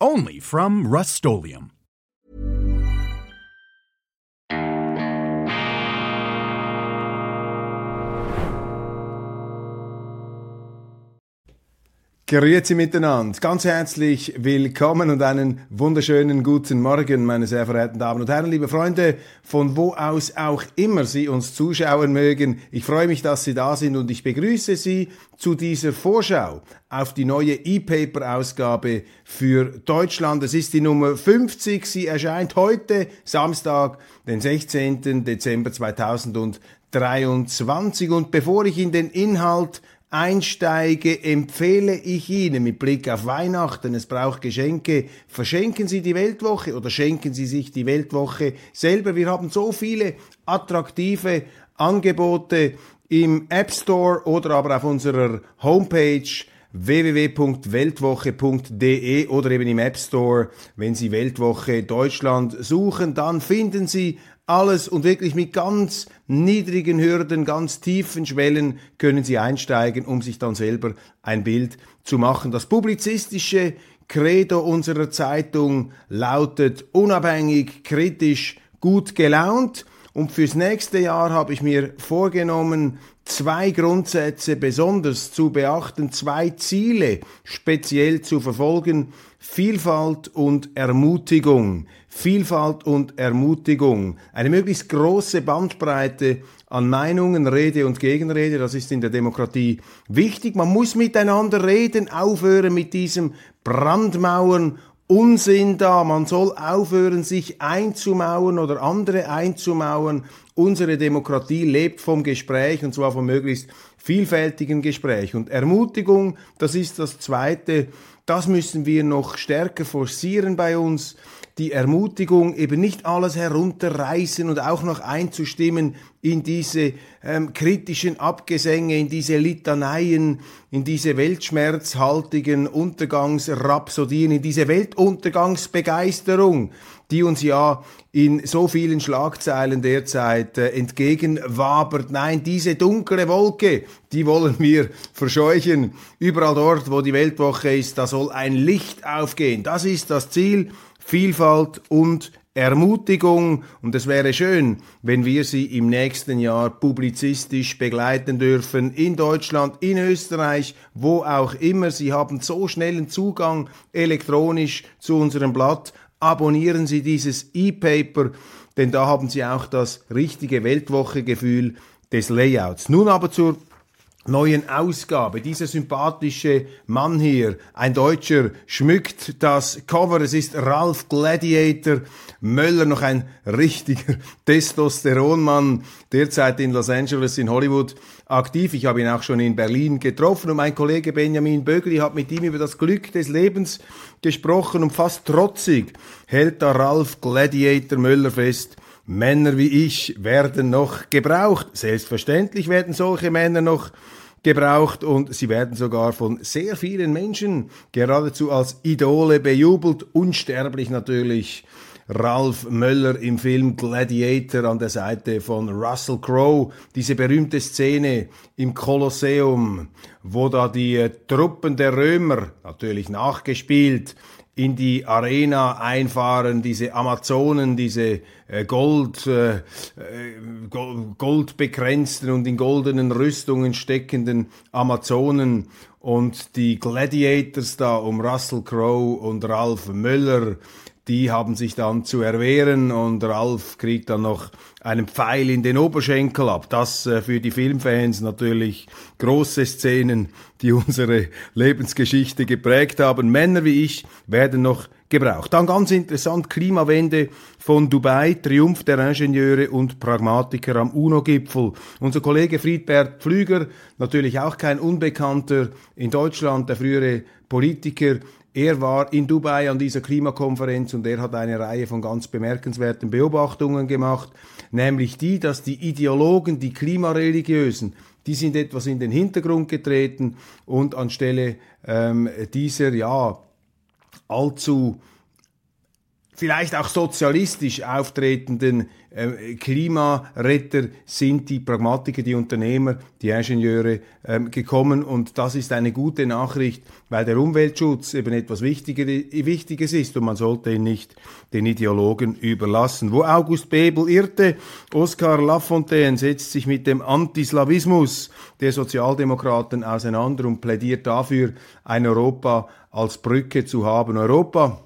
Only from Rust Grüezi miteinander. Ganz herzlich willkommen und einen wunderschönen guten Morgen, meine sehr verehrten Damen und Herren, liebe Freunde, von wo aus auch immer Sie uns zuschauen mögen. Ich freue mich, dass Sie da sind und ich begrüße Sie zu dieser Vorschau auf die neue E-Paper-Ausgabe für Deutschland. Es ist die Nummer 50. Sie erscheint heute, Samstag, den 16. Dezember 2023. Und bevor ich in den Inhalt einsteige, empfehle ich Ihnen mit Blick auf Weihnachten, es braucht Geschenke, verschenken Sie die Weltwoche oder schenken Sie sich die Weltwoche selber. Wir haben so viele attraktive Angebote im App Store oder aber auf unserer Homepage www.weltwoche.de oder eben im App Store. Wenn Sie Weltwoche Deutschland suchen, dann finden Sie alles und wirklich mit ganz niedrigen Hürden, ganz tiefen Schwellen können Sie einsteigen, um sich dann selber ein Bild zu machen. Das publizistische Credo unserer Zeitung lautet unabhängig, kritisch, gut gelaunt. Und fürs nächste Jahr habe ich mir vorgenommen, zwei Grundsätze besonders zu beachten, zwei Ziele speziell zu verfolgen. Vielfalt und Ermutigung. Vielfalt und Ermutigung. Eine möglichst große Bandbreite an Meinungen, Rede und Gegenrede, das ist in der Demokratie wichtig. Man muss miteinander reden, aufhören mit diesem Brandmauern Unsinn da. Man soll aufhören, sich einzumauern oder andere einzumauern. Unsere Demokratie lebt vom Gespräch und zwar vom möglichst vielfältigen Gespräch. Und Ermutigung, das ist das Zweite, das müssen wir noch stärker forcieren bei uns. Die Ermutigung, eben nicht alles herunterreißen und auch noch einzustimmen in diese ähm, kritischen Abgesänge, in diese Litaneien, in diese weltschmerzhaltigen Untergangsrhapsodien, in diese Weltuntergangsbegeisterung, die uns ja in so vielen Schlagzeilen derzeit äh, entgegenwabert. Nein, diese dunkle Wolke, die wollen wir verscheuchen. Überall dort, wo die Weltwoche ist, da soll ein Licht aufgehen. Das ist das Ziel. Vielfalt und Ermutigung und es wäre schön, wenn wir Sie im nächsten Jahr publizistisch begleiten dürfen in Deutschland, in Österreich, wo auch immer. Sie haben so schnellen Zugang elektronisch zu unserem Blatt. Abonnieren Sie dieses E-Paper, denn da haben Sie auch das richtige Weltwoche-Gefühl des Layouts. Nun aber zur neuen Ausgabe. Dieser sympathische Mann hier, ein Deutscher, schmückt das Cover. Es ist Ralph Gladiator Möller, noch ein richtiger Testosteronmann, derzeit in Los Angeles in Hollywood aktiv. Ich habe ihn auch schon in Berlin getroffen und mein Kollege Benjamin Bögli hat mit ihm über das Glück des Lebens gesprochen und fast trotzig hält da Ralph Gladiator Möller fest. Männer wie ich werden noch gebraucht. Selbstverständlich werden solche Männer noch gebraucht und sie werden sogar von sehr vielen Menschen geradezu als Idole bejubelt, unsterblich natürlich. Ralph Möller im Film Gladiator an der Seite von Russell Crowe. Diese berühmte Szene im Kolosseum, wo da die Truppen der Römer, natürlich nachgespielt, in die Arena einfahren, diese Amazonen, diese äh, Gold, äh, äh goldbegrenzten und in goldenen Rüstungen steckenden Amazonen und die Gladiators da um Russell Crowe und Ralph Möller, die haben sich dann zu erwehren und Ralph kriegt dann noch einen Pfeil in den Oberschenkel ab. Das äh, für die Filmfans natürlich große Szenen, die unsere Lebensgeschichte geprägt haben. Männer wie ich werden noch gebraucht. Dann ganz interessant, Klimawende von Dubai, Triumph der Ingenieure und Pragmatiker am UNO-Gipfel. Unser Kollege Friedbert Pflüger, natürlich auch kein Unbekannter in Deutschland, der frühere Politiker. Er war in Dubai an dieser Klimakonferenz und er hat eine Reihe von ganz bemerkenswerten Beobachtungen gemacht, nämlich die, dass die Ideologen, die Klimareligiösen, die sind etwas in den Hintergrund getreten und anstelle ähm, dieser ja allzu vielleicht auch sozialistisch auftretenden äh, Klimaretter sind die Pragmatiker, die Unternehmer, die Ingenieure ähm, gekommen und das ist eine gute Nachricht, weil der Umweltschutz eben etwas Wichtiger, Wichtiges ist und man sollte ihn nicht den Ideologen überlassen. Wo August Bebel irrte, Oskar Lafontaine setzt sich mit dem Antislawismus der Sozialdemokraten auseinander und plädiert dafür, ein Europa als Brücke zu haben. Europa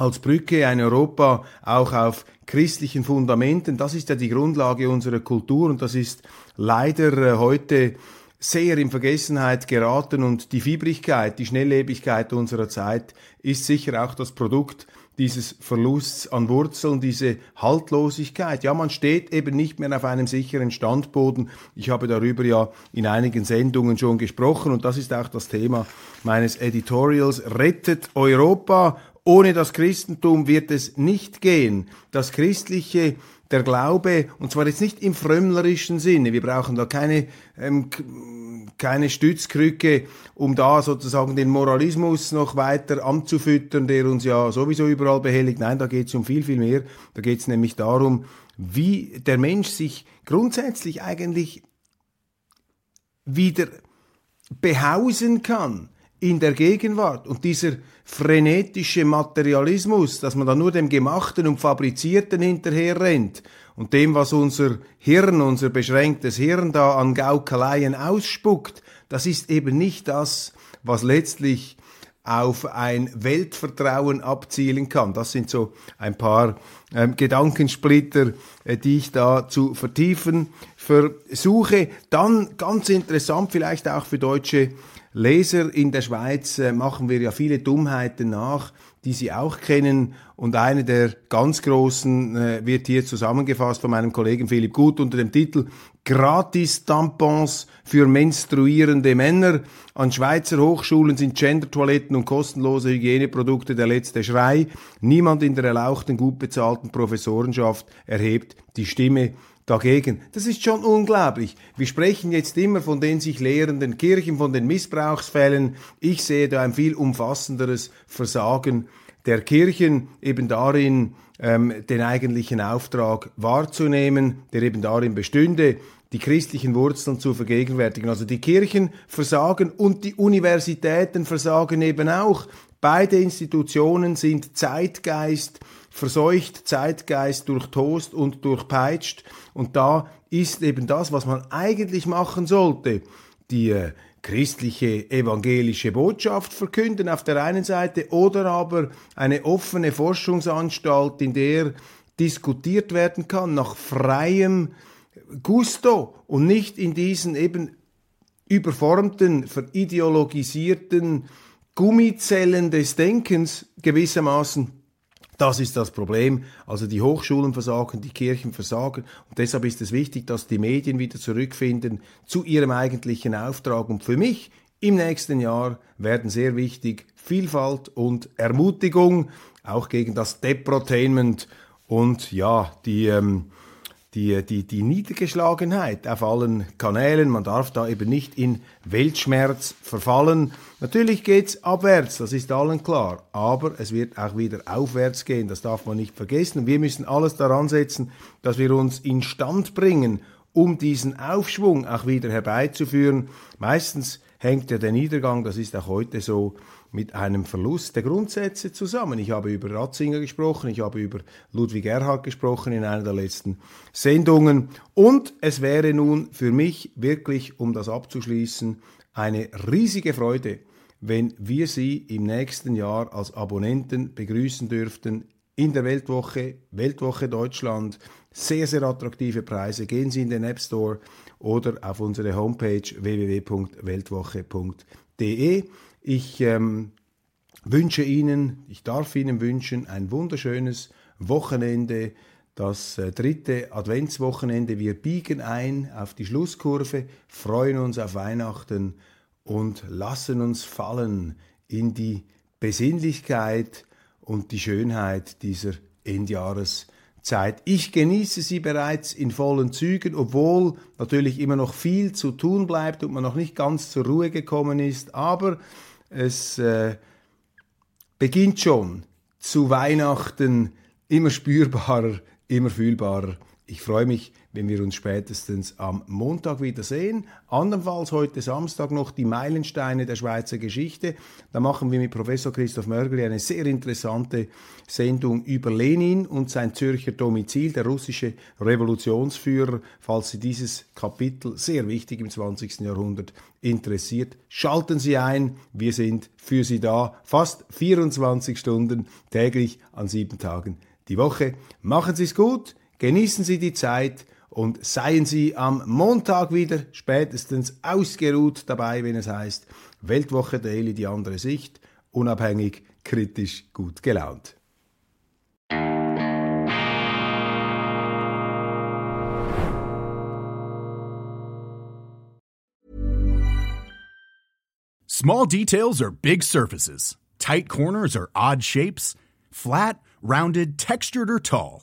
als Brücke ein Europa auch auf christlichen Fundamenten. Das ist ja die Grundlage unserer Kultur und das ist leider äh, heute sehr in Vergessenheit geraten und die Fiebrigkeit, die Schnelllebigkeit unserer Zeit ist sicher auch das Produkt dieses Verlusts an Wurzeln, diese Haltlosigkeit. Ja, man steht eben nicht mehr auf einem sicheren Standboden. Ich habe darüber ja in einigen Sendungen schon gesprochen und das ist auch das Thema meines Editorials. Rettet Europa ohne das Christentum wird es nicht gehen. Das Christliche, der Glaube, und zwar jetzt nicht im frömmlerischen Sinne, wir brauchen da keine, ähm, keine Stützkrücke, um da sozusagen den Moralismus noch weiter anzufüttern, der uns ja sowieso überall behelligt. Nein, da geht es um viel, viel mehr. Da geht es nämlich darum, wie der Mensch sich grundsätzlich eigentlich wieder behausen kann in der Gegenwart. Und dieser frenetische Materialismus, dass man da nur dem Gemachten und Fabrizierten hinterherrennt und dem, was unser Hirn, unser beschränktes Hirn da an Gaukeleien ausspuckt, das ist eben nicht das, was letztlich auf ein Weltvertrauen abzielen kann. Das sind so ein paar ähm, Gedankensplitter, äh, die ich da zu vertiefen versuche. Dann ganz interessant vielleicht auch für deutsche Leser in der Schweiz äh, machen wir ja viele Dummheiten nach, die Sie auch kennen. Und eine der ganz großen äh, wird hier zusammengefasst von meinem Kollegen Philipp Gut unter dem Titel Gratis-Tampons für menstruierende Männer. An Schweizer Hochschulen sind Gender-Toiletten und kostenlose Hygieneprodukte der letzte Schrei. Niemand in der erlauchten, gut bezahlten Professorenschaft erhebt die Stimme dagegen. Das ist schon unglaublich. Wir sprechen jetzt immer von den sich lehrenden Kirchen, von den Missbrauchsfällen. Ich sehe da ein viel umfassenderes Versagen der Kirchen eben darin, ähm, den eigentlichen Auftrag wahrzunehmen, der eben darin bestünde, die christlichen Wurzeln zu vergegenwärtigen. Also die Kirchen versagen und die Universitäten versagen eben auch. Beide Institutionen sind Zeitgeist verseucht, Zeitgeist durchtost und durchpeitscht. Und da ist eben das, was man eigentlich machen sollte, die äh, christliche evangelische Botschaft verkünden auf der einen Seite oder aber eine offene Forschungsanstalt, in der diskutiert werden kann nach freiem Gusto und nicht in diesen eben überformten, verideologisierten Gummizellen des Denkens gewissermaßen das ist das Problem. Also die Hochschulen versagen, die Kirchen versagen. Und deshalb ist es wichtig, dass die Medien wieder zurückfinden zu ihrem eigentlichen Auftrag. Und für mich im nächsten Jahr werden sehr wichtig Vielfalt und Ermutigung, auch gegen das Deprotainment und ja, die ähm, die, die, die Niedergeschlagenheit auf allen Kanälen. Man darf da eben nicht in Weltschmerz verfallen. Natürlich geht's abwärts, das ist allen klar. Aber es wird auch wieder aufwärts gehen, das darf man nicht vergessen. Wir müssen alles daran setzen, dass wir uns instand bringen, um diesen Aufschwung auch wieder herbeizuführen. Meistens hängt ja der Niedergang, das ist auch heute so, mit einem Verlust der Grundsätze zusammen. Ich habe über Ratzinger gesprochen, ich habe über Ludwig Erhard gesprochen in einer der letzten Sendungen. Und es wäre nun für mich wirklich, um das abzuschließen, eine riesige Freude, wenn wir Sie im nächsten Jahr als Abonnenten begrüßen dürften in der Weltwoche, Weltwoche Deutschland. Sehr, sehr attraktive Preise. Gehen Sie in den App Store oder auf unsere Homepage www.weltwoche.de. Ich ähm, wünsche Ihnen, ich darf Ihnen wünschen, ein wunderschönes Wochenende, das äh, dritte Adventswochenende. Wir biegen ein auf die Schlusskurve, freuen uns auf Weihnachten und lassen uns fallen in die Besinnlichkeit und die Schönheit dieser Endjahreszeit. Zeit. Ich genieße sie bereits in vollen Zügen, obwohl natürlich immer noch viel zu tun bleibt und man noch nicht ganz zur Ruhe gekommen ist, aber es äh, beginnt schon zu Weihnachten immer spürbarer, immer fühlbarer. Ich freue mich wenn wir uns spätestens am Montag wiedersehen. Andernfalls heute Samstag noch die Meilensteine der Schweizer Geschichte. Da machen wir mit Professor Christoph Mörgeli eine sehr interessante Sendung über Lenin und sein Zürcher Domizil, der russische Revolutionsführer. Falls Sie dieses Kapitel, sehr wichtig im 20. Jahrhundert, interessiert, schalten Sie ein. Wir sind für Sie da, fast 24 Stunden täglich an sieben Tagen die Woche. Machen Sie es gut, genießen Sie die Zeit und seien Sie am Montag wieder spätestens ausgeruht dabei, wenn es heißt Weltwoche Daily, die andere Sicht, unabhängig, kritisch, gut gelaunt. Small details are big surfaces. Tight corners are odd shapes. Flat, rounded, textured or tall.